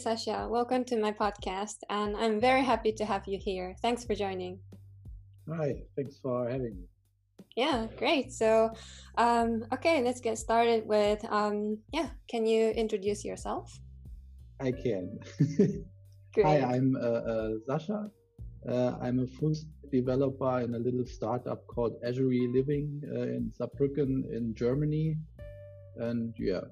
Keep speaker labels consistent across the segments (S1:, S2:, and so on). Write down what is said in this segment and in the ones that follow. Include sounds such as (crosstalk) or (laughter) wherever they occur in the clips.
S1: Sasha. Welcome to my podcast, and I'm very happy to have you here. Thanks for joining.
S2: Hi, thanks for having me.
S1: Yeah, great. So, um, okay, let's get started with, um, yeah, can you introduce yourself?
S2: I can. (laughs) Hi, I'm uh, uh, Sasha. Uh, I'm a full developer in a little startup called Azure Living uh, in Saarbrücken in Germany. And yeah,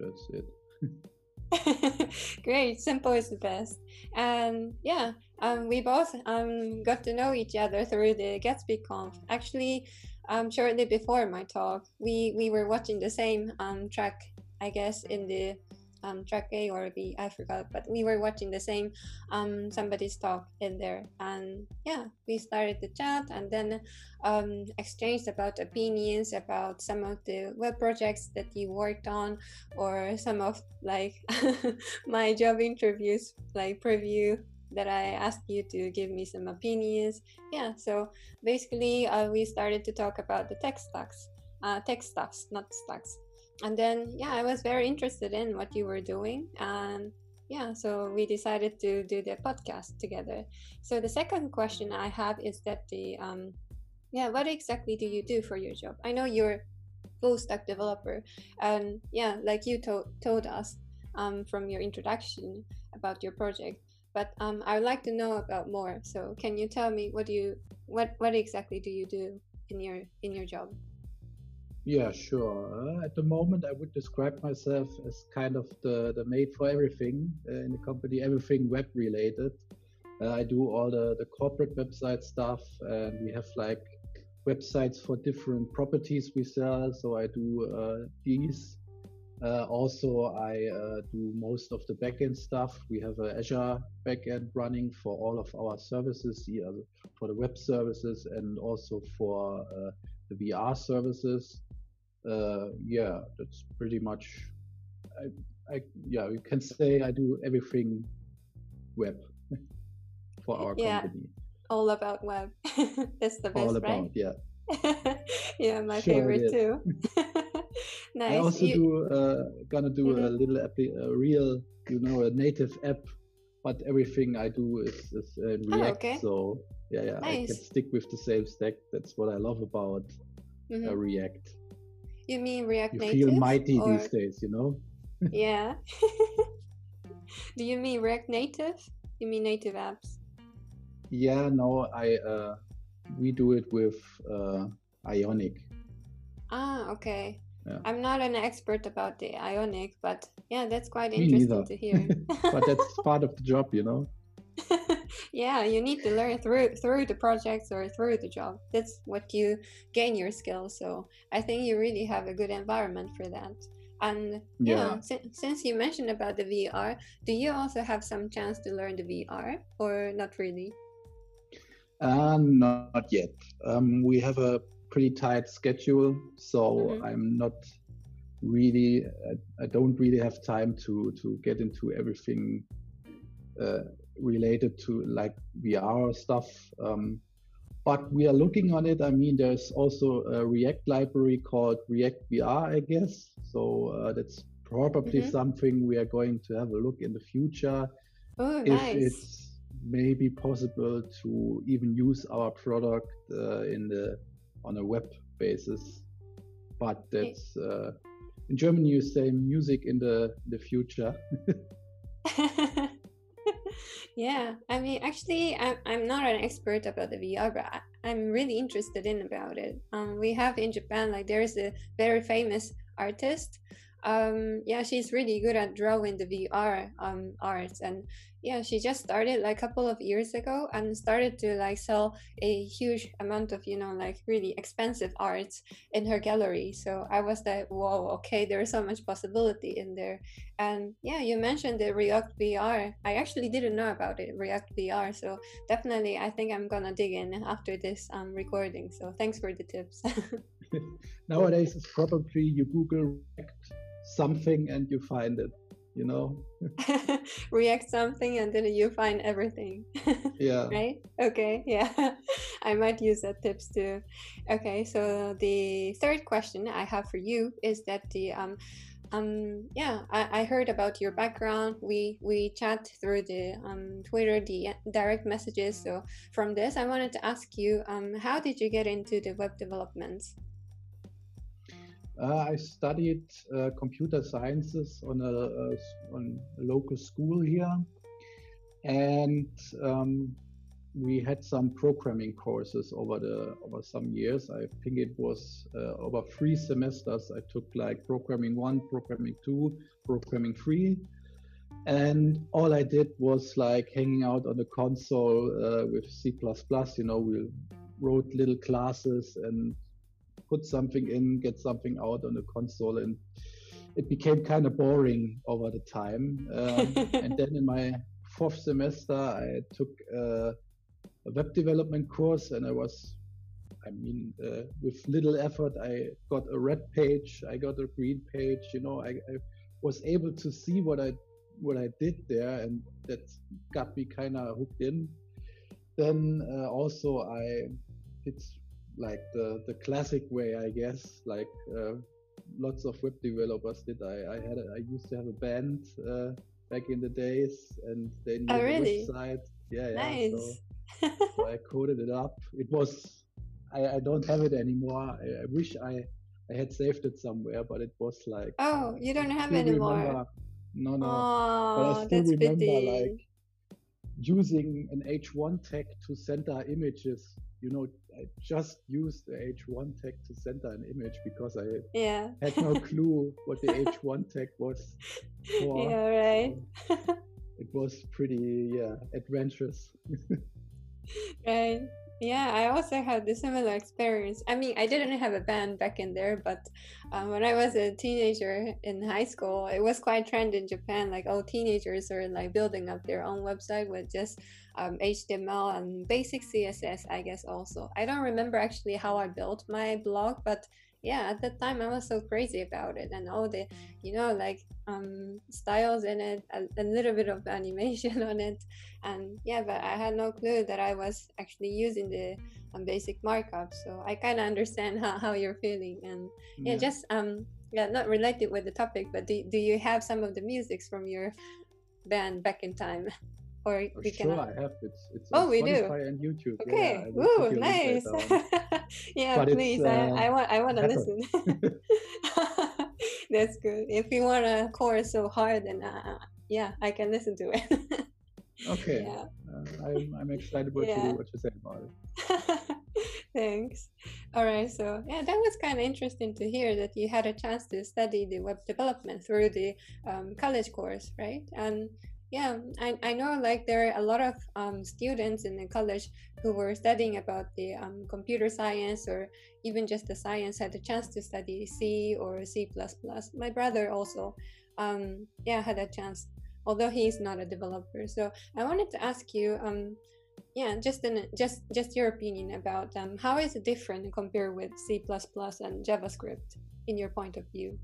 S2: that's it. (laughs) (laughs)
S1: Great, simple is the best. And yeah, um, we both um, got to know each other through the Gatsby Conf. Actually, um, shortly before my talk, we, we were watching the same um, track, I guess, in the um, track A or B, I forgot, but we were watching the same um, somebody's talk in there, and yeah, we started the chat and then um, exchanged about opinions about some of the web projects that you worked on, or some of like (laughs) my job interviews, like preview that I asked you to give me some opinions. Yeah, so basically, uh, we started to talk about the tech stacks, uh, tech stuffs, not stacks and then yeah i was very interested in what you were doing. And yeah so we decided to do the podcast together. So the second question i have is that the um yeah what exactly do you do for your job? I know you're full stack developer. And yeah like you to- told us um, from your introduction about your project. But um, i would like to know about more. So can you tell me what do you what what exactly do you do in your in your job
S2: Yeah, sure. Uh, at the moment, I would describe myself as kind of the, the maid for everything uh, in the company, everything web related. Uh, I do all the, the corporate website stuff, and we have like websites for different properties we sell. So I do uh, these. Uh, also, I uh, do most of the backend stuff. We have an Azure backend running for all of our services, for the web services and also for the VR services uh, yeah, that's pretty much. I, I, yeah, you can say I do everything web (laughs) for our
S1: yeah,
S2: company.
S1: All about web. (laughs) that's the best,
S2: All
S1: right?
S2: about, yeah. (laughs)
S1: yeah, my
S2: Sure
S1: favorite too.
S2: I also
S1: You-
S2: do uh, gonna do a
S1: Mhm.
S2: little app, a real, you know, a native app, but everything I do is, is uh,
S1: Oh,
S2: React.
S1: okay.
S2: So yeah, yeah, I can stick with the same stack. That's what I love about
S1: Mhm.
S2: uh, React.
S1: You mean React
S2: You
S1: Native?
S2: feel mighty
S1: or-
S2: these days, you know.
S1: Yeah. (laughs) (laughs) Do you mean React Native? You mean native apps?
S2: Yeah, no, I uh, we do it with uh, Ionic.
S1: Ah, okay.
S2: Yeah.
S1: I'm not an expert about the Ionic, but yeah, that's quite
S2: Me
S1: interesting
S2: neither.
S1: to hear. (laughs)
S2: but that's part of the job, you know.
S1: Yeah, you need to learn through through the projects or through the job. That's what you gain your skills. So I think you really have a good environment for that. And yeah,
S2: Yeah.
S1: si- since you mentioned about the VR, do you also have some chance to learn the VR or not really?
S2: Uh, not yet. Um, we have a pretty tight schedule, so
S1: Mhm.
S2: I'm not really. I, I don't really have time to to get into everything uh, related to like VR stuff. Um, but we are looking on it. I mean, there's also a React library called React VR, I guess. So uh, that's probably
S1: Mhm.
S2: something we are going to have a look in the future.
S1: Oh,
S2: if
S1: nice.
S2: it's maybe possible to even use our product uh, in the on a web basis but that's uh, in germany you say music in the the future (laughs) (laughs)
S1: yeah, I mean, actually, I'm, I'm not an expert about the VR, but I, I'm really interested in about it. Um, we have in Japan, like, there's a very famous artist. Um, yeah, she's really good at drawing the VR um, arts, and yeah, she just started like a couple of years ago and started to like sell a huge amount of you know like really expensive arts in her gallery. So I was like, whoa, okay, there's so much possibility in there. And yeah, you mentioned the React VR. I actually didn't know about it, React VR. So definitely, I think I'm gonna dig in after this um, recording. So thanks for the tips. (laughs) (laughs)
S2: nowadays it's probably you google React something and you find it you know (laughs)
S1: React something and then you find everything. (laughs)
S2: yeah
S1: right? Okay, yeah. (laughs) I might use that tips too. Okay, so the third question I have for you is that the um um, yeah, I, I heard about your background. We we chat through the um, Twitter, the direct messages. So from this, I wanted to ask you, um, how did you get into the web development?
S2: Uh, I studied uh, computer sciences on a, a, on a local school here, and um, we had some programming courses over the over some years. I think it was uh, over three semesters. I took like programming one, programming two, programming three, and all I did was like hanging out on the console uh, with C++. You know, we wrote little classes and put something in, get something out on the console, and it became kind of boring over the time. Um, (laughs) and then in my fourth semester, I took uh, a web development course, and I was, I mean, uh, with little effort, I got a red page, I got a green page. You know, I, I was able to see what I what I did there, and that got me kind of hooked in. Then uh, also I did like the the classic way, I guess, like uh, lots of web developers did. I I had a, I used to have a band uh, back in the days, and they
S1: needed oh, really?
S2: a website. Yeah, yeah.
S1: Nice. So, (laughs)
S2: so I coded it up. It was I, I don't have it anymore. I, I, wish I I had saved it somewhere, but it was like
S1: oh, you don't have it anymore. Remember,
S2: no, no.
S1: Oh, but I still remember pity. like
S2: using an H1 tag to center images. You know, I just used the H1 tag to center an image because I
S1: yeah.
S2: had no (laughs) clue what the H1 tag was
S1: for. Yeah, right.
S2: So it was pretty yeah adventurous. (laughs)
S1: right yeah i also had the similar experience. I mean i didn't have a band back in there but um, when i was a teenager in high school it was quite trend in japan. Like all teenagers are like building up their own website with just um, html and basic css i guess also. I don't remember actually how i built my blog but yeah at that time i was so crazy about it and all the you know like um styles in it a, a, little bit of (laughs) animation on it and yeah but i had no clue that i was actually using the um, basic markup so i kind of understand (laughs) how, how you're feeling and yeah. yeah. just um yeah not related with the topic but do, do you have some of the musics from your band back in time (laughs) or
S2: we sure, can. I have. It's it's
S1: oh,
S2: on
S1: we
S2: Spotify
S1: do.
S2: and YouTube.
S1: Okay. Yeah, Ooh, nice. (laughs) yeah, but please. Uh, I, I want I want to listen. (laughs) (laughs) That's good. If you want a chorus so hard, then uh, yeah, I can listen to it.
S2: okay. Yeah. Uh, I'm I'm excited what yeah. you what you say about it.
S1: Thanks. All right. So yeah, that was kind of interesting to hear that you had a chance to study the web development through the um, college course, right? And yeah, I, I know like there are a lot of um, students in the college who were studying about the um, computer science or even just the science had the chance to study C or C++. My brother also, um, yeah, had a chance, although he's not a developer. So I wanted to ask you, um, yeah, just an, just just your opinion about um, how is it different compared with C++ and JavaScript in your point of view?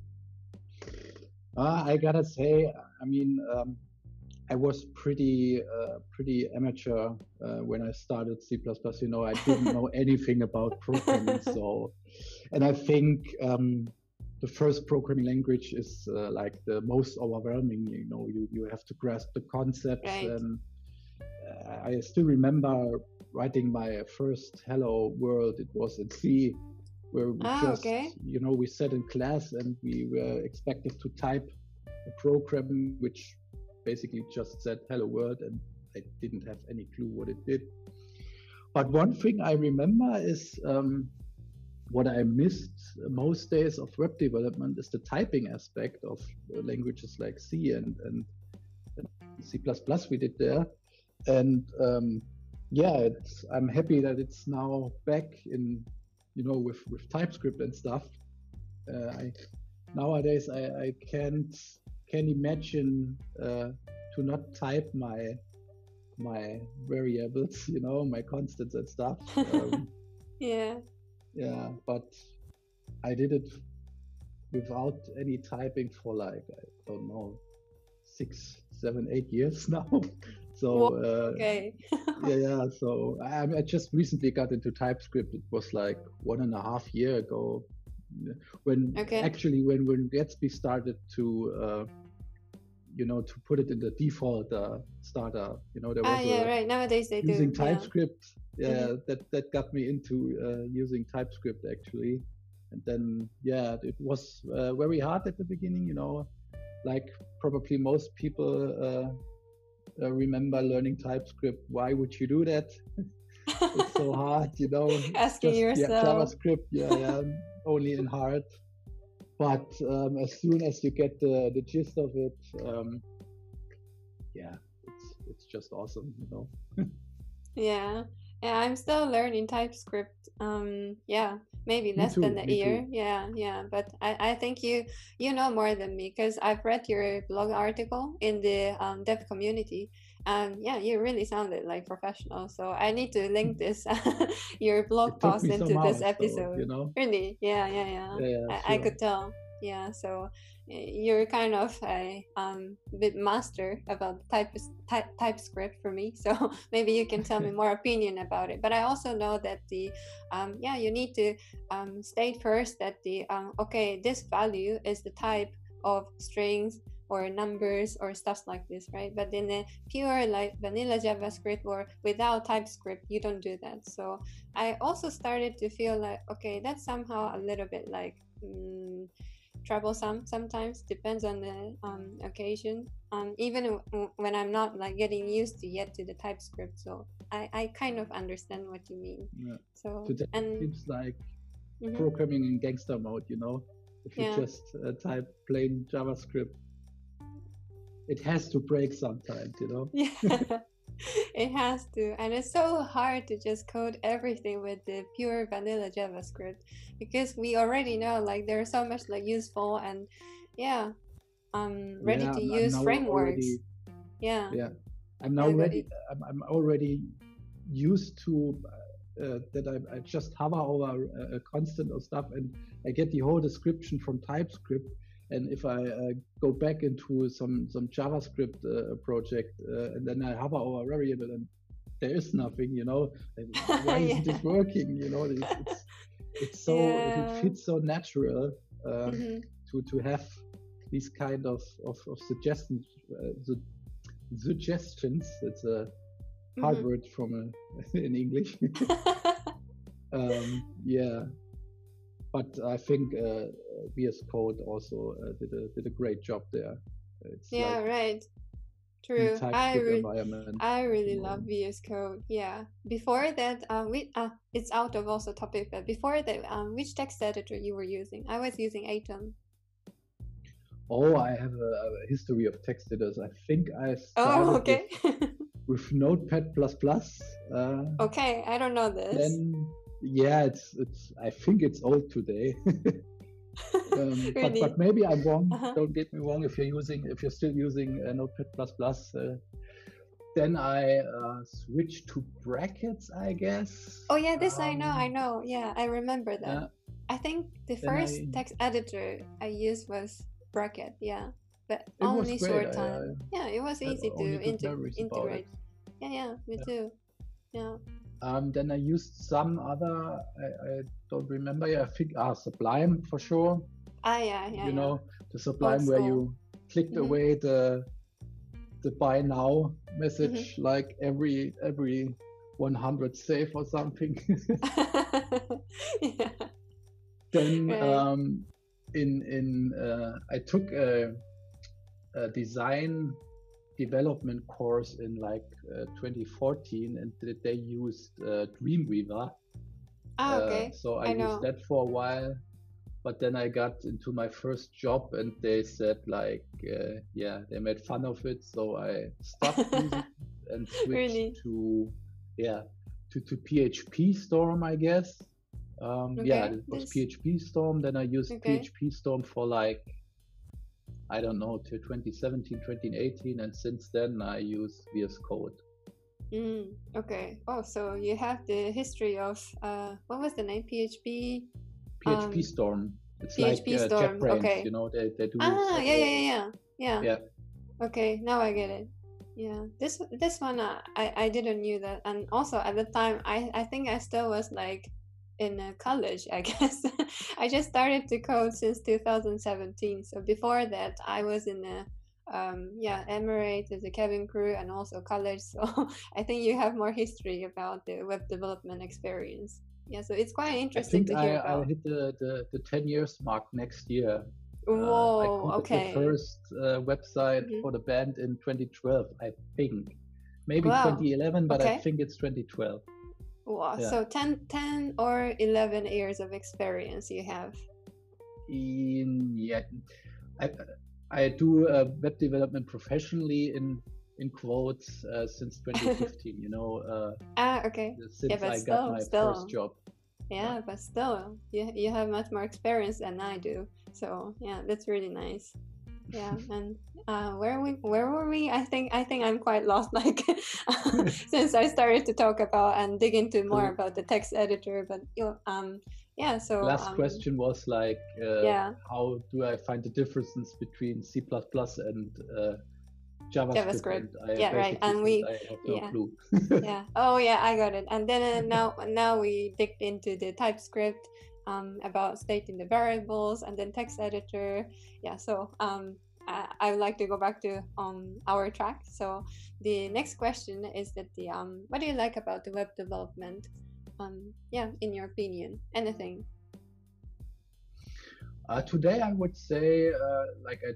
S2: Uh, I gotta say, I mean, um, I was pretty uh, pretty amateur uh, when I started C++. You know, I didn't know (laughs) anything about programming. So, and I think um, the first programming language is uh, like the most overwhelming. You know, you you have to grasp the concepts, right. and uh, I still remember writing my first Hello World. It was in C, where we
S1: ah,
S2: just
S1: okay.
S2: you know we sat in class and we were expected to type a program which basically just said hello world and I didn't have any clue what it did. But one thing I remember is um, what I missed most days of web development is the typing aspect of languages like C and, and, and C++ we did there. And um, yeah, I'm happy that it's now back in, you know, with, with TypeScript and stuff. Uh, I, nowadays I, I can't can imagine uh, to not type my my variables, you know, my constants and stuff. Um, (laughs)
S1: yeah.
S2: Yeah, but I did it without any typing for like I don't know six, seven, eight years (laughs) now. so
S1: uh, okay. (laughs)
S2: yeah, yeah. So I, I just recently got into TypeScript. It was like one and a half year ago, when
S1: Okay.
S2: actually when when Gatsby started to uh, you know to put it in the default uh, starter, you know there was
S1: Ah, yeah,
S2: a,
S1: right. Nowadays they
S2: using
S1: do. yeah.
S2: TypeScript. Yeah,
S1: Mhm.
S2: that that got me into uh, using TypeScript actually, and then yeah, it was uh, very hard at the beginning. You know, like probably most people uh, uh, remember learning TypeScript. Why would you do that? (laughs) it's so (laughs) hard, you know.
S1: Asking
S2: yeah,
S1: yourself.
S2: JavaScript, yeah, yeah, only in hard. But um, as soon as you get the, the gist of it, um, yeah, it's it's just awesome, you know. (laughs)
S1: Yeah. Yeah, I'm still learning TypeScript. Um, yeah, maybe
S2: Me
S1: less than a year.
S2: too.
S1: Yeah, yeah. But I, I think you you know more than me because I've read your blog article in the um, dev community. And yeah, you really sounded like professional. So I need to link (laughs) this (laughs) your blog post into this
S2: hours,
S1: episode.
S2: you know.
S1: Really? Yeah, yeah, yeah.
S2: Yeah, yeah,
S1: I, I could tell. Yeah, so you're kind of a um, bit master about type, type TypeScript for me. So (laughs) maybe you can tell me more opinion about it. But I also know that the um, yeah you need to um, state first that the um, okay this value is the type of strings or numbers or stuff like this, right? But in a pure like vanilla JavaScript or without TypeScript, you don't do that. So I also started to feel like okay, that's somehow a little bit like mm, troublesome sometimes. Depends on the um, occasion. Um, even w- when I'm not like getting used to yet to the TypeScript, so I, I kind of understand what you mean.
S2: Yeah.
S1: So and
S2: it's like
S1: mhm.
S2: programming in gangster mode, you know. If you
S1: Yeah.
S2: just uh, type plain JavaScript, it has to break sometimes, you know. (laughs)
S1: Yeah, (laughs) it has to. And it's so hard to just code everything with the pure vanilla JavaScript because we already know like there's so much like useful and yeah, um ready
S2: Yeah,
S1: to
S2: I'm- I'm
S1: use
S2: now
S1: frameworks.
S2: already-
S1: Yeah.
S2: yeah, I'm now
S1: Everybody-
S2: ready. I'm, I'm already used to uh, that I, I just hover over a, a constant or stuff, and I get the whole description from TypeScript. And if I uh, go back into some some JavaScript uh, project, uh, and then I hover over a variable, and there is nothing, you know. (laughs) Why isn't
S1: Yeah.
S2: this working? You know, it's it's, it's so
S1: Yeah.
S2: it fits so natural um,
S1: Mhm.
S2: to to have these kind of of, of suggestions. Uh, su- suggestions. It's a hard
S1: Mhm.
S2: word from a, (laughs) in English. (laughs) um, yeah, but I think uh, VS Code also uh, did a did a great job there. It's
S1: yeah,
S2: like
S1: right. True. I re- I really
S2: Yeah.
S1: love VS Code. Yeah. Before that, um, we uh, it's out of also topic, but before that, um, which text editor you were using? I was using Atom.
S2: Oh, I have a, a history of text editors. I think I started
S1: Oh, okay.
S2: with, with Notepad plus plus. Uh, (laughs)
S1: okay, I don't know this.
S2: then yeah, it's it's. I think it's old today. (laughs) (laughs) um, but, but maybe I'm wrong.
S1: Uh-huh.
S2: Don't get me wrong. If you're using, if you're still using uh, Notepad plus plus, uh, then I uh, switched to brackets, I guess.
S1: Oh yeah, this I know, I
S2: Um,
S1: know. Yeah, I remember that.
S2: Yeah.
S1: I think the first
S2: I-
S1: text editor I used was Bracket. Yeah, but only short
S2: I-
S1: time. yeah, it was
S2: I
S1: easy to inter-
S2: memories about it.
S1: integrate. Yeah, yeah, me
S2: Yeah.
S1: too. Yeah.
S2: Um, then I used some other. I, I don't remember. Yeah, I think ah Sublime for sure.
S1: Ah, yeah, yeah.
S2: you
S1: yeah.
S2: know the Sublime where you clicked
S1: Mhm.
S2: away the the buy now message
S1: Mm-hmm.
S2: like every every 100 save or something. (laughs) (laughs)
S1: yeah.
S2: then
S1: Right.
S2: um, in in uh, I took a, a design development course in like uh, 2014 and th- they used uh, Dreamweaver.
S1: Ah,
S2: Uh,
S1: okay.
S2: so I,
S1: I know.
S2: used that for a while, but then I got into my first job and they said like, uh, yeah, they made fun of it, so I stopped (laughs) using it and switched
S1: Really?
S2: to, yeah, to, to PHP Storm, I guess. Um, yeah,
S1: Okay,
S2: it was
S1: this-
S2: PHP Storm. Then I used
S1: Okay.
S2: PHP Storm for like, I don't know, till 2017, 2018, and since then I use VS Code.
S1: Mm, okay. Oh, so you have the history of uh, what was the name? PHP.
S2: PHP
S1: Um,
S2: Storm. It's
S1: PHP
S2: like uh,
S1: Storm,
S2: JetBrains,
S1: okay.
S2: you know, they, they do.
S1: Ah, yeah, yeah, yeah, yeah, yeah.
S2: Yeah.
S1: Okay, now I get it. Yeah, this this one uh, I I didn't knew that, and also at the time I I think I still was like in uh, college, I (laughs) guess. I just started to code since 2017. So before that, I was in a um, yeah, Emirates as a cabin crew and also college. So (laughs) I think you have more history about the web development experience. Yeah, so it's quite interesting to hear
S2: I,
S1: about.
S2: I hit the, the, the 10 years mark next year.
S1: Whoa,
S2: uh,
S1: okay.
S2: The first uh, website mm -hmm. for the band in 2012, I think. Maybe wow. 2011, but okay. I think it's 2012.
S1: Wow, yeah. so 10, 10 or 11 years of experience you have.
S2: In, yeah, I, I do uh, web development professionally in in quotes uh, since (laughs) 2015. you know. Uh,
S1: ah, okay.
S2: Since
S1: yeah,
S2: I
S1: still,
S2: got my
S1: still.
S2: first job.
S1: Yeah, yeah, but still, you you have much more experience than I do. So yeah, that's really nice. Yeah, and uh, where we where were we? I think I think I'm quite lost. (laughs) Like (laughs) since I started to talk about and dig into more about the text editor, but um yeah so
S2: last
S1: um,
S2: question was like uh,
S1: yeah
S2: how do i find the differences between c++ and uh, javascript,
S1: JavaScript. And yeah right and we
S2: no
S1: yeah (laughs) yeah oh yeah i got it and then uh, now now we digged into the typescript um, about stating the variables and then text editor. Yeah so um, I, would like to go back to um, our track. So the next question is that the um, what do you like about the web development? Um, yeah, in your opinion, anything?
S2: Uh, today, I would say, uh, like I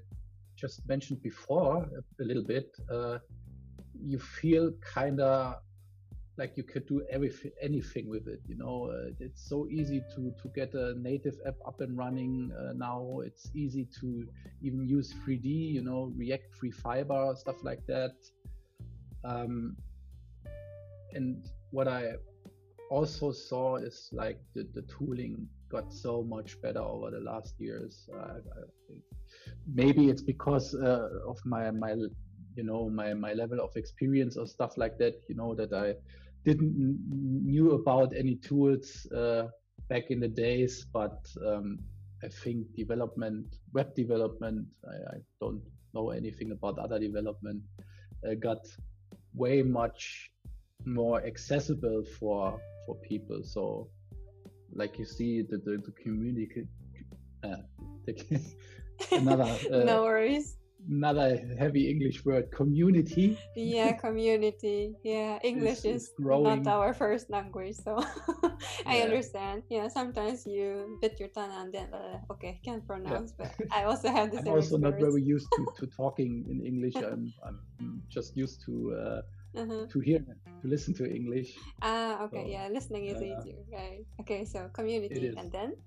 S2: just mentioned before, a, a little bit, uh, you feel kind of like you could do everything, anything with it. You know, uh, it's so easy to to get a native app up and running uh, now. It's easy to even use 3D. You know, React Three Fiber stuff like that. Um, and what I also saw is like the, the tooling got so much better over the last years. Uh, maybe it's because uh, of my my you know my my level of experience or stuff like that. You know that I didn't knew about any tools uh, back in the days, but um, I think development, web development, I, I, don't know anything about other development, uh, got way much more accessible for for people. So, like you see, the the, the community, uh, the, (laughs) another uh,
S1: no worries.
S2: Another heavy English word, community.
S1: Yeah, (laughs) community. Yeah, English is, is not our first language, so (laughs) I yeah. understand. Yeah, sometimes you bit your tongue and then uh, okay, can't pronounce. Yeah. But I also have this.
S2: I'm also not very used to, to (laughs) talking in English. I'm I'm just used to. Uh, uh-huh. to hear to listen to english
S1: ah okay so, yeah listening is easier right okay so community and then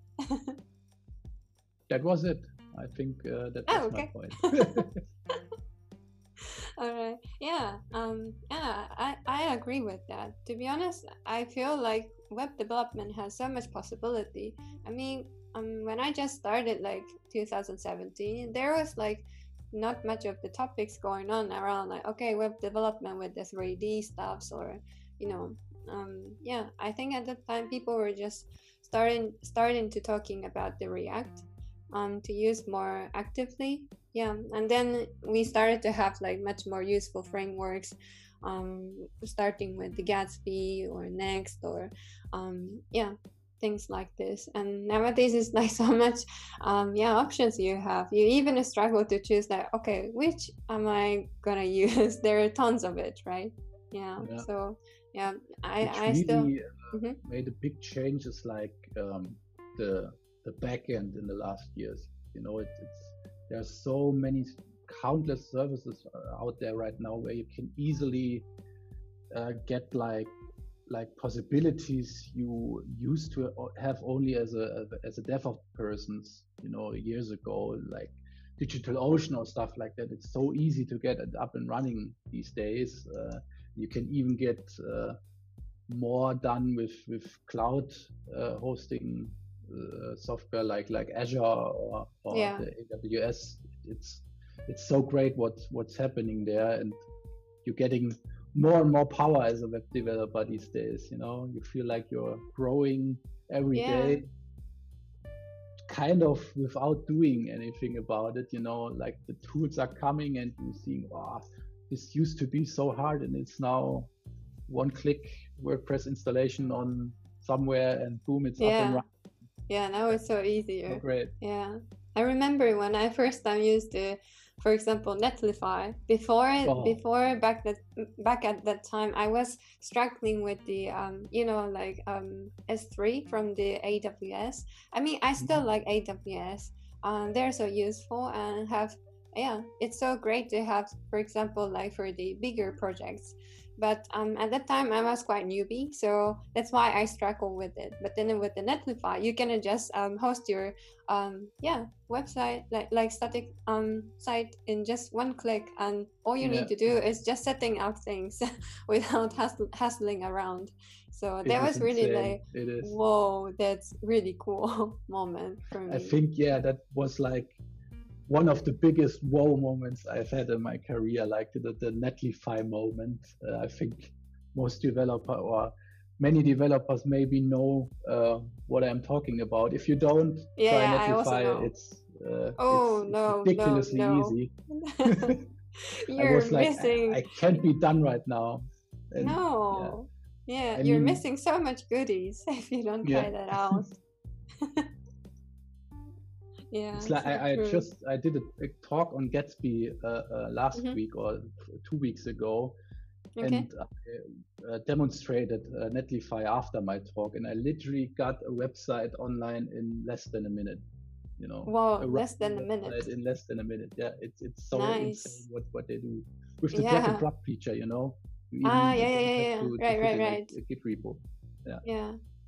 S2: that was it i think uh, that, that's oh, okay. my point. (laughs)
S1: All right. Yeah um yeah i i agree with that. To be honest i feel like web development has so much possibility. I mean um when i just started like 2017 there was like not much of the topics going on around like okay web development with the 3d stuffs or you know um, yeah i think at the time people were just starting starting to talking about the react um, to use more actively. Yeah and then we started to have like much more useful frameworks um, starting with the gatsby or next or um, yeah things like this. And nowadays it's (laughs) like so much um yeah options you have. You even struggle to choose that okay which am i gonna (laughs) use? There are tons of it right? Yeah, yeah. so yeah i
S2: Which
S1: i
S2: really,
S1: still
S2: uh, mm-hmm. made a big changes like um the the back end in the last years you know it, it's there's so many countless services uh, out there right now where you can easily uh, get like like possibilities you used to have only as a as a DevOps persons, you know, years ago, like Digital Ocean or stuff like that. It's so easy to get it up and running these days. Uh, you can even get uh, more done with with cloud uh, hosting uh, software like like Azure or, or
S1: yeah.
S2: the AWS. It's it's so great what's what's happening there, and you're getting more and more power as a web developer these days. You know, you feel like you're growing every yeah. day, kind of without doing anything about it. You know, like the tools are coming and you're seeing, wow, this used to be so hard and it's now one click WordPress installation on somewhere and boom, it's up and running.
S1: Yeah, now it's so easier.
S2: great.
S1: Yeah. I remember when I first time used the, for example, Netlify. Before
S2: Oh.
S1: before back that back at that time, I was struggling with the um, you know, like um S3 from the AWS. I mean, I still
S2: Mhm.
S1: like AWS. Um, they're so useful and have yeah, it's so great to have, for example, like for the bigger projects. But um, at that time, I was quite newbie, so that's why I struggle with it. But then with the Netlify, you can just um, host your um, yeah website like like static um, site in just one click, and all you
S2: Yeah.
S1: need to do is just setting up things (laughs) without hassle, hassling around. So
S2: It
S1: that was really
S2: insane.
S1: like
S2: It is.
S1: whoa, that's really cool (laughs) moment for me.
S2: I think yeah, that was like one of the biggest wow moments I've had in my career, like the, the Netlify moment. Uh, I think most developer or many developers maybe know uh, what I'm talking about. If you don't
S1: Yeah,
S2: try
S1: yeah, I also
S2: Netlify,
S1: know.
S2: it's uh,
S1: Oh,
S2: it's,
S1: no, no,
S2: it's ridiculously
S1: no.
S2: easy. (laughs) (laughs) I
S1: You're
S2: was like, I,
S1: missing.
S2: I can't be done right now. And
S1: no. Yeah,
S2: I
S1: you're
S2: mean-
S1: missing so much goodies (laughs) if you don't
S2: Yeah.
S1: try that out. Yeah.
S2: It's like
S1: so
S2: I, I just I did a, a talk on Gatsby uh, uh, last
S1: Mhm.
S2: week or two weeks ago,
S1: okay.
S2: and I uh, demonstrated uh, Netlify after my talk, and I literally got a website online in less than a minute. You know,
S1: Wow, less than a minute.
S2: in less than a minute. Yeah, it's it's so
S1: Nice.
S2: insane what what they do with the drag and drop feature. You know, you
S1: Ah, yeah, yeah, yeah, yeah.
S2: to- to
S1: Right, right,
S2: a-
S1: right.
S2: a Git repo.
S1: Yeah.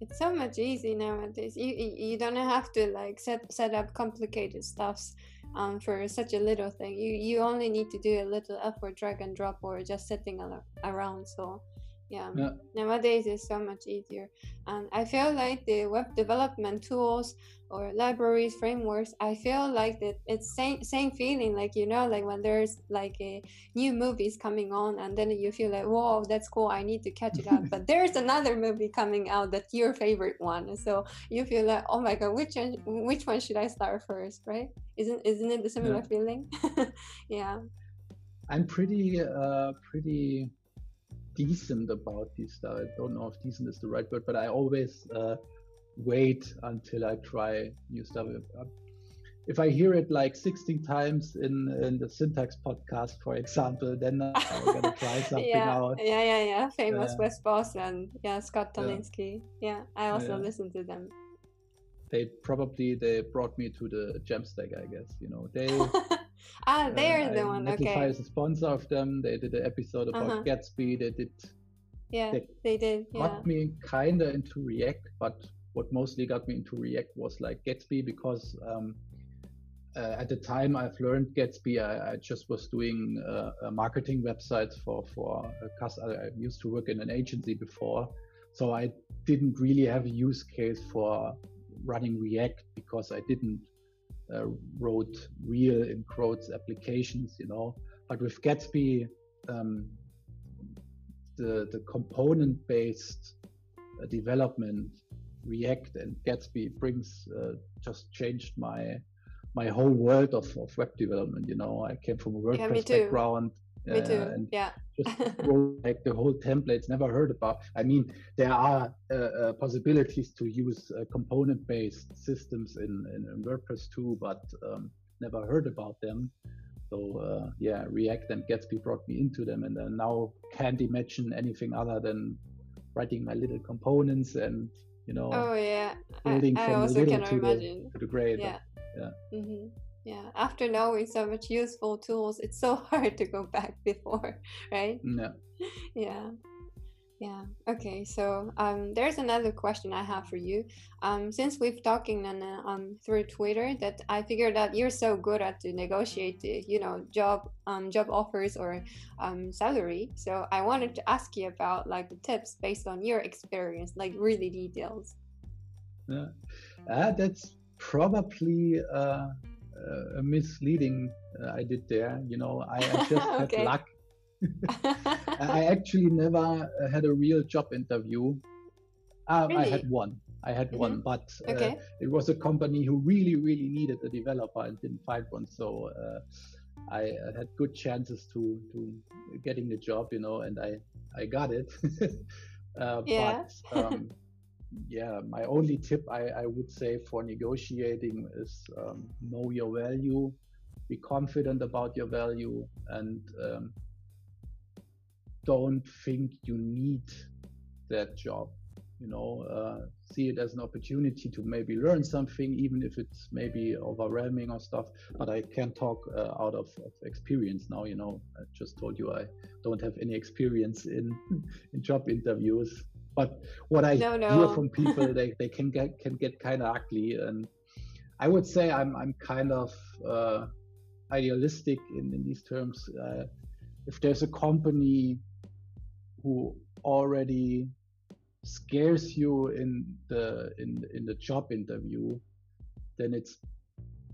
S1: It's so much easy nowadays. You you don't have to like set set up complicated stuffs um for such a little thing. You you only need to do a little effort drag and drop or just setting around. So yeah.
S2: Yeah.
S1: nowadays it's so much easier and i feel like the web development tools or libraries frameworks i feel like that it's same same feeling like you know like when there's like a new movies coming on and then you feel like whoa that's cool i need to catch it up (laughs) but there's another movie coming out that's your favorite one so you feel like oh my god which one which one should i start first right isn't isn't it the similar
S2: Yeah.
S1: feeling (laughs) yeah
S2: I'm pretty uh pretty decent about these stuff. I don't know if decent is the right word, but I always uh, wait until I try new stuff. If, uh, I hear it like 16 times in, in the syntax podcast, for example, then I'm gonna (laughs) try something
S1: yeah,
S2: out.
S1: Yeah, yeah, yeah. Famous
S2: Yeah.
S1: Wes Bos and yeah, Scott
S2: Yeah.
S1: Tolinski. Yeah, I also
S2: Yeah.
S1: listen to them.
S2: They probably they brought me to the Jamstack, I guess. You know, they (laughs)
S1: ah, they're
S2: uh,
S1: the one.
S2: Netlify
S1: Okay.
S2: is a sponsor of them. They did an episode about
S1: Uh-huh.
S2: Gatsby. They did
S1: Yeah,
S2: they
S1: they did. Yeah.
S2: got me kind of into React, but what mostly got me into React was like Gatsby because um, uh, at the time I've learned Gatsby, I, I just was doing uh, uh, marketing websites for for a cus- I I used to work in an agency before, so I didn't really have a use case for running React because I didn't uh, wrote real in quotes applications, you know. But with Gatsby, um, the the component based uh, development react and gatsby brings uh, just changed my my whole world of, of web development you know i came from a
S1: Yeah,
S2: wordpress
S1: too.
S2: background
S1: Me
S2: uh,
S1: too.
S2: and
S1: Yeah.
S2: Just (laughs) like the whole templates never heard about i mean there are uh, uh, possibilities to use uh, component based systems in, in, in wordpress too but um, never heard about them so uh, yeah react and gatsby brought me into them and then now can't imagine anything other than writing my little components and you know
S1: Oh yeah.
S2: Building
S1: I
S2: from the
S1: also
S2: little to the, to the great
S1: Yeah.
S2: yeah.
S1: hmm Yeah. After knowing so much useful tools, it's so (laughs) hard to go back before, (laughs) right?
S2: yeah (laughs)
S1: yeah yeah okay so um there's another question i have for you um since we've talking on uh, um through twitter that i figured out you're so good at to negotiate the you know job um job offers or um salary so i wanted to ask you about like the tips based on your experience like really details
S2: yeah uh, that's probably uh, uh, a misleading uh, i did there you know i, I just (laughs) had luck (laughs) I actually never uh, had a real job interview. Um, I had one. I had one, but uh,
S1: okay
S2: it was a company who really, really needed a developer and didn't find one. So uh, I had good chances to to getting the job, you know, and I I got it. (laughs) uh,
S1: Yeah.
S2: But um, yeah, my only tip I, I would say for negotiating is um, know your value, be confident about your value, and um, don't think you need that job. You know, uh, see it as an opportunity to maybe learn something, even if it's maybe overwhelming or stuff. But I can't talk uh, out of, of, experience now. You know, I just told you I don't have any experience in (laughs) in job interviews. But what I no, no. hear from people, they, they can get can get kind of ugly, and I would say I'm I'm kind of uh, idealistic in in these terms. Uh, if there's a company who already scares you in the in in the job interview, then it's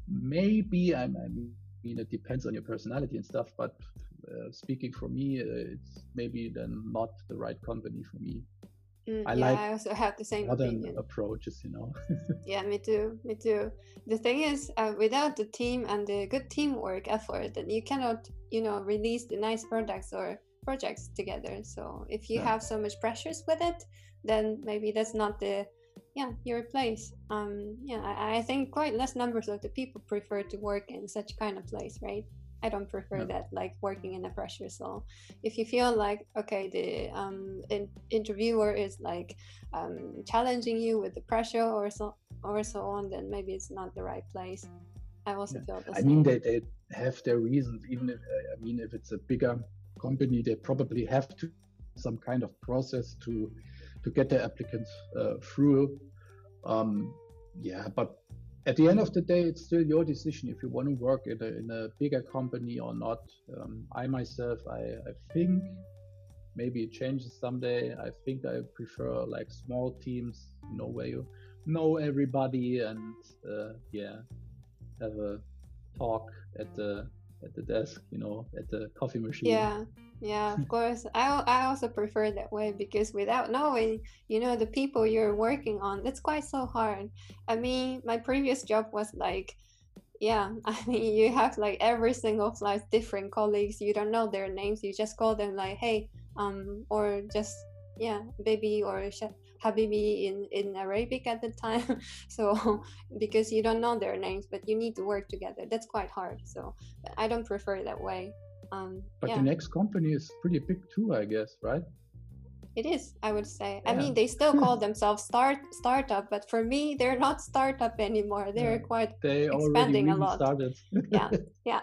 S2: maybe I mean it depends on your personality and stuff, but uh, speaking for me, uh, it's maybe then not the right company for me.
S1: Mm, I yeah, like I also have the same modern opinion.
S2: approaches, you know. (laughs)
S1: yeah, me too. Me too. The thing is, uh, without the team and the good teamwork effort, then you cannot, you know, release the nice products or projects together. So if you yeah. have so much pressures with it, then maybe that's not the yeah your place um yeah I, I, think quite less numbers of the people prefer to work in such kind of place right i don't prefer yeah. that like working in a pressure so if you feel like okay the um in, interviewer is like um challenging you with the pressure or so or so on then maybe it's not the right place i also yeah. feel the
S2: i mean they, they have their reasons even if i mean if it's a bigger company they probably have to some kind of process to to get the applicants uh, through. Um, yeah, but at the end of the day, it's still your decision if you want to work in a, in a bigger company or not. Um, I myself, I, I think maybe it changes someday. I think I prefer like small teams, you know, where you know everybody and uh, yeah, have a talk at the at the desk, you know, at the coffee machine.
S1: Yeah, yeah, of course. I I also prefer that way because without knowing, you know, the people you're working on, that's quite so hard. I mean, my previous job was like, yeah, (laughs) I mean, you have like every single flight, different colleagues. You don't know their names. You just call them like, hey, um, or just yeah, baby or Habibi in, in Arabic at the time. (laughs) so because you don't know their names, but you need to work together. That's quite hard. So I don't prefer that way. Um,
S2: but
S1: yeah.
S2: the next company is pretty big too, I guess, right?
S1: It is, I would say. Yeah. I mean, they still (laughs) call themselves start startup, but for me, they're not startup anymore. They're yeah. quite they expanding
S2: really
S1: a lot.
S2: Started.
S1: yeah, (laughs) yeah,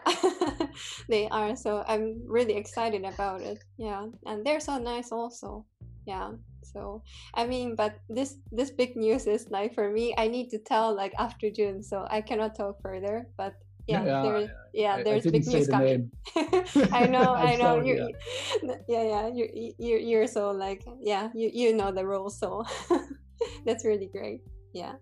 S1: they are. So I'm really excited about it. Yeah, and they're so nice also. Yeah so i mean but this this big news is like for me i need to tell like after june so i cannot talk further but yeah, yeah, there, yeah, I, there's I big news coming. (laughs) I know, (laughs) I know. Sorry, you're, (laughs) yeah. yeah, yeah, you're, you're, you're so like, yeah, you, you know the role, so that's really great. Yeah.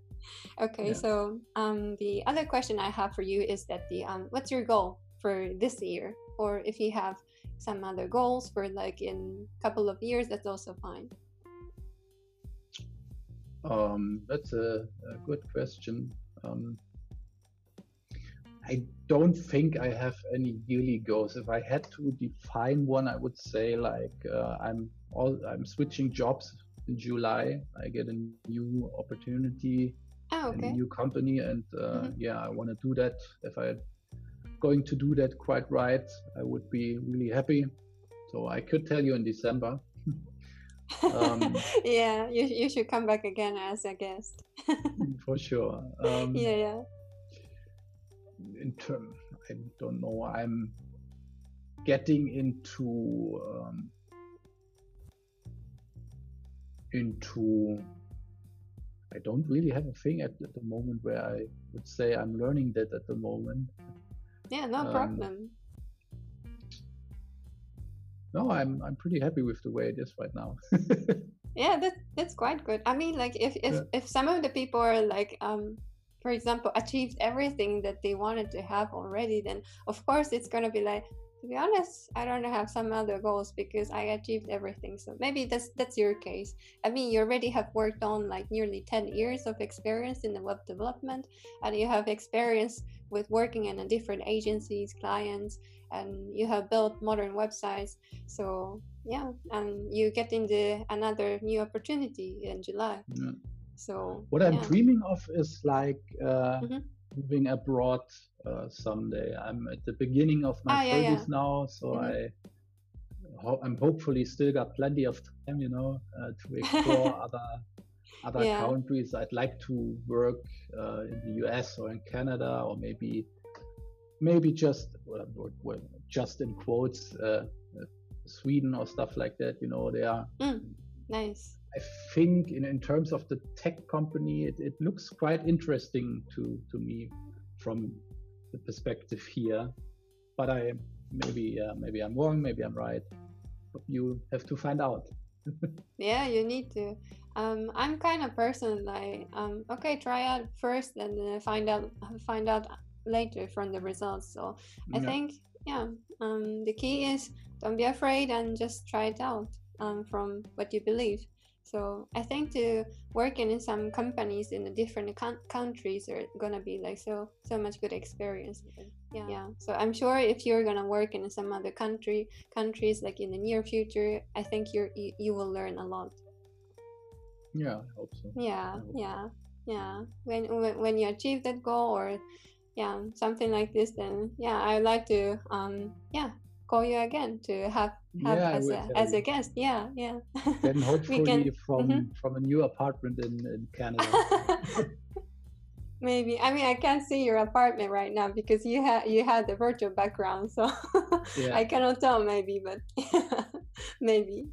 S1: Okay, yeah. so um, the other question I have for you is that the um, what's your goal for this year, or if you have some other goals for like in a couple of years, that's also fine.
S2: Um, that's a, a, good question. Um, I don't think I have any yearly goals. If I had to define one, I would say like uh, I'm all I'm switching jobs in July. I get a new opportunity
S1: oh, okay.
S2: in a new company, and uh, mm-hmm. yeah, I want to do that. If I'm going to do that quite right, I would be really happy. So I could tell you in December.
S1: Um, (laughs) yeah, you, you should come back again as a guest.
S2: for sure. Um,
S1: yeah, yeah.
S2: In term, I don't know. I'm getting into um, into. I don't really have a thing at, at, the moment where I would say I'm learning that at the moment.
S1: Yeah, no um, problem
S2: no, I'm I'm pretty happy with the way it is right now. (laughs)
S1: yeah, that that's quite good. I mean, like if if, yeah. if some of the people are like um for example achieved everything that they wanted to have already then of course it's going to be like to be honest i don't have some other goals because i achieved everything so maybe that's that's your case i mean you already have worked on like nearly 10 years of experience in the web development and you have experience with working in different agencies clients and you have built modern websites so yeah and you get into another new opportunity in july
S2: yeah.
S1: So
S2: what I'm dreaming of is like uh,
S1: Mhm.
S2: Moving abroad uh, someday. I'm at the beginning of my
S1: Ah, yeah, yeah.
S2: 30s now, so
S1: Mhm.
S2: I ho- I'm hopefully still got plenty of time, you know, uh, to (laughs) explore other other
S1: Yeah.
S2: countries. I'd like to work uh, in the US or in Canada or maybe maybe just well, well, well, just in quotes uh, uh, Sweden or stuff like that. You know, they are
S1: Mm, nice.
S2: I think in, in terms of the tech company, it, it looks quite interesting to, to me from the perspective here. But I maybe uh, maybe I'm wrong, maybe I'm right. You have to find out. (laughs)
S1: Yeah, you need to. Um, I'm kind of person like um, okay, try out first and uh, find out find out later from the results. So I
S2: Yeah.
S1: think yeah, um, the key is don't be afraid and just try it out um, from what you believe. So I think to working in some companies in the different coun- countries are gonna be like so so much good experience. Yeah, yeah. So I'm sure if you're gonna work in some other country countries like in the near future, I think you're you, you will learn a lot.
S2: Yeah, I hope so.
S1: Yeah,
S2: hope so.
S1: yeah, yeah. When when when you achieve that goal or yeah something like this, then yeah, I'd like to um yeah call you again to have have
S2: Yeah,
S1: as a as a guest. Yeah, yeah.
S2: Then (laughs) hopefully
S1: can-
S2: from
S1: mhm.
S2: from a new apartment in, in Canada. (laughs)
S1: Maybe I mean I can't see your apartment right now because you had you had the virtual background, so (laughs)
S2: Yeah.
S1: I cannot tell. Maybe, but maybe.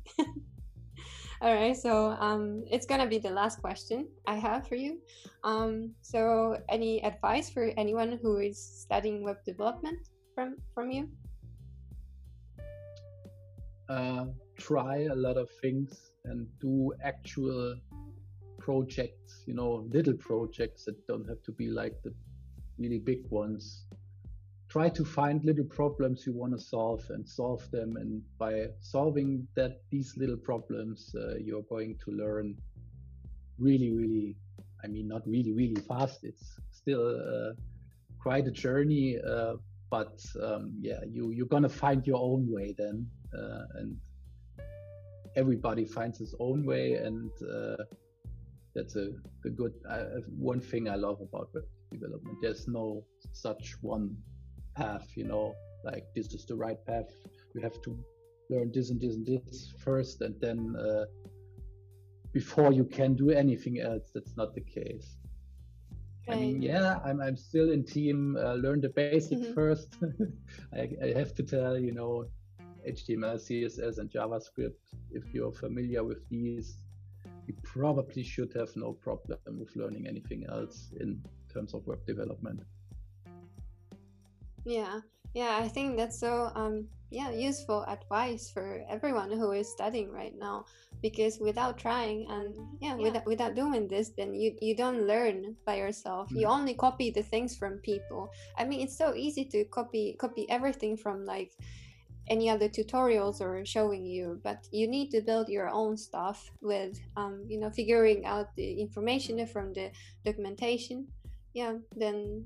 S1: All right, so um, it's gonna be the last question I have for you. Um, so, any advice for anyone who is studying web development from from you?
S2: Uh, try a lot of things and do actual projects, you know, little projects that don't have to be like the really big ones. Try to find little problems you want to solve and solve them. And by solving that, these little problems, uh, you're going to learn really, really, I mean, not really, really fast. It's still uh, quite a journey. Uh, but um, yeah, you, you're to find your own way then. Uh, and everybody finds his own way and uh, that's a, a good uh, one thing i love about web development there's no such one path you know like this is the right path you have to learn this and this and this first and then uh, before you can do anything else that's not the case I mean, yeah, I'm, I'm still in team. Uh, learn the basics
S1: Mhm.
S2: first. (laughs) I, I have to tell, you know, HTML, CSS, and JavaScript. If you're familiar with these, you probably should have no problem with learning anything else in terms of web development.
S1: Yeah, yeah, I think that's so um yeah useful advice for everyone who is studying right now because without trying and yeah, without without doing this then you you don't learn by yourself. You only copy the things from people. I mean it's so easy to copy copy everything from like any other tutorials or showing you but you need to build your own stuff with um, you know figuring out the information from the documentation yeah then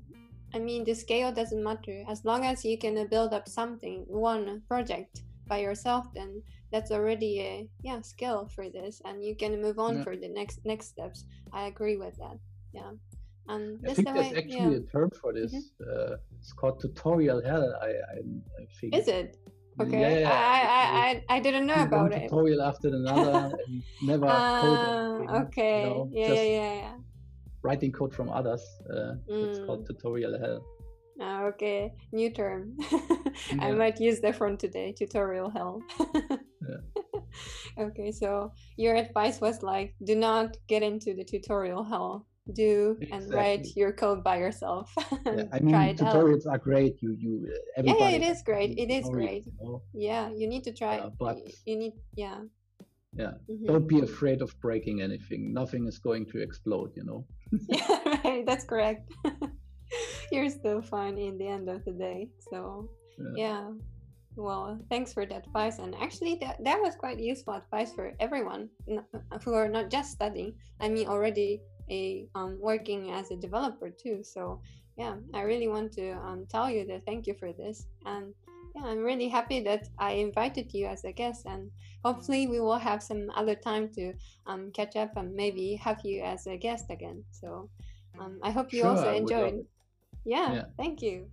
S1: i mean the scale doesn't matter as long as you can build up something one project by yourself then that's already a yeah skill for this and you can move on
S2: Yeah.
S1: for the next next steps i agree with that yeah and
S2: I think
S1: the
S2: there's
S1: way
S2: actually
S1: yeah
S2: a term for this. Uh, it's called tutorial hell. I, I, I think.
S1: is it okay
S2: Yeah,
S1: I, I. I i didn't know about it
S2: tutorial after another and never code
S1: Ah, okay.
S2: you know,
S1: yeah, yeah, yeah, yeah.
S2: writing code from others. Uh, It's
S1: Mm.
S2: called tutorial hell.
S1: Ah, okay. New term. (laughs) I might use that from today. Tutorial hell.
S2: Yeah. (laughs)
S1: okay, so your advice was like, do not get into the tutorial hell. Do and write your code by yourself. (laughs)
S2: Yeah, I mean,
S1: try it out.
S2: tutorials are great. You, you, uh,
S1: Yeah,
S2: everybody.
S1: yeah, it is great. It is
S2: tutorials,
S1: great.
S2: you know?
S1: Yeah, you need to try.
S2: Uh, but-
S1: you need, yeah.
S2: Yeah.
S1: Mhm.
S2: Don't be afraid of breaking anything. Nothing is going to explode. You know. (laughs)
S1: yeah, (laughs) right. That's correct. You're still fine in the end of the day. So,
S2: Yeah.
S1: yeah. Well, thanks for the advice. And actually, that, that was quite useful advice for everyone who are not just studying. I mean, already a um, working as a developer too. So, yeah, I really want to um, tell you that thank you for this. And yeah, I'm really happy that I invited you as a guest, and hopefully we will have some other time to um, catch up and maybe have you as a guest again. So um, I hope you
S2: Sure,
S1: also
S2: I would love
S1: enjoyed. Yeah,
S2: Yeah.
S1: thank you.